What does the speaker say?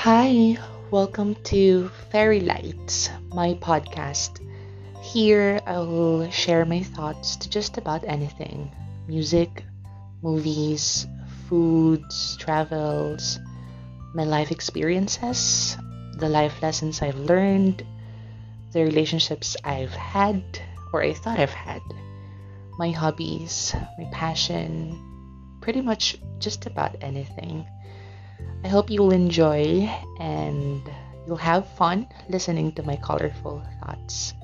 Hi, welcome to Fairy Lights, my podcast. Here I will share my thoughts to just about anything music, movies, foods, travels, my life experiences, the life lessons I've learned, the relationships I've had or I thought I've had, my hobbies, my passion, pretty much just about anything. I hope you will enjoy and you'll have fun listening to my colorful thoughts.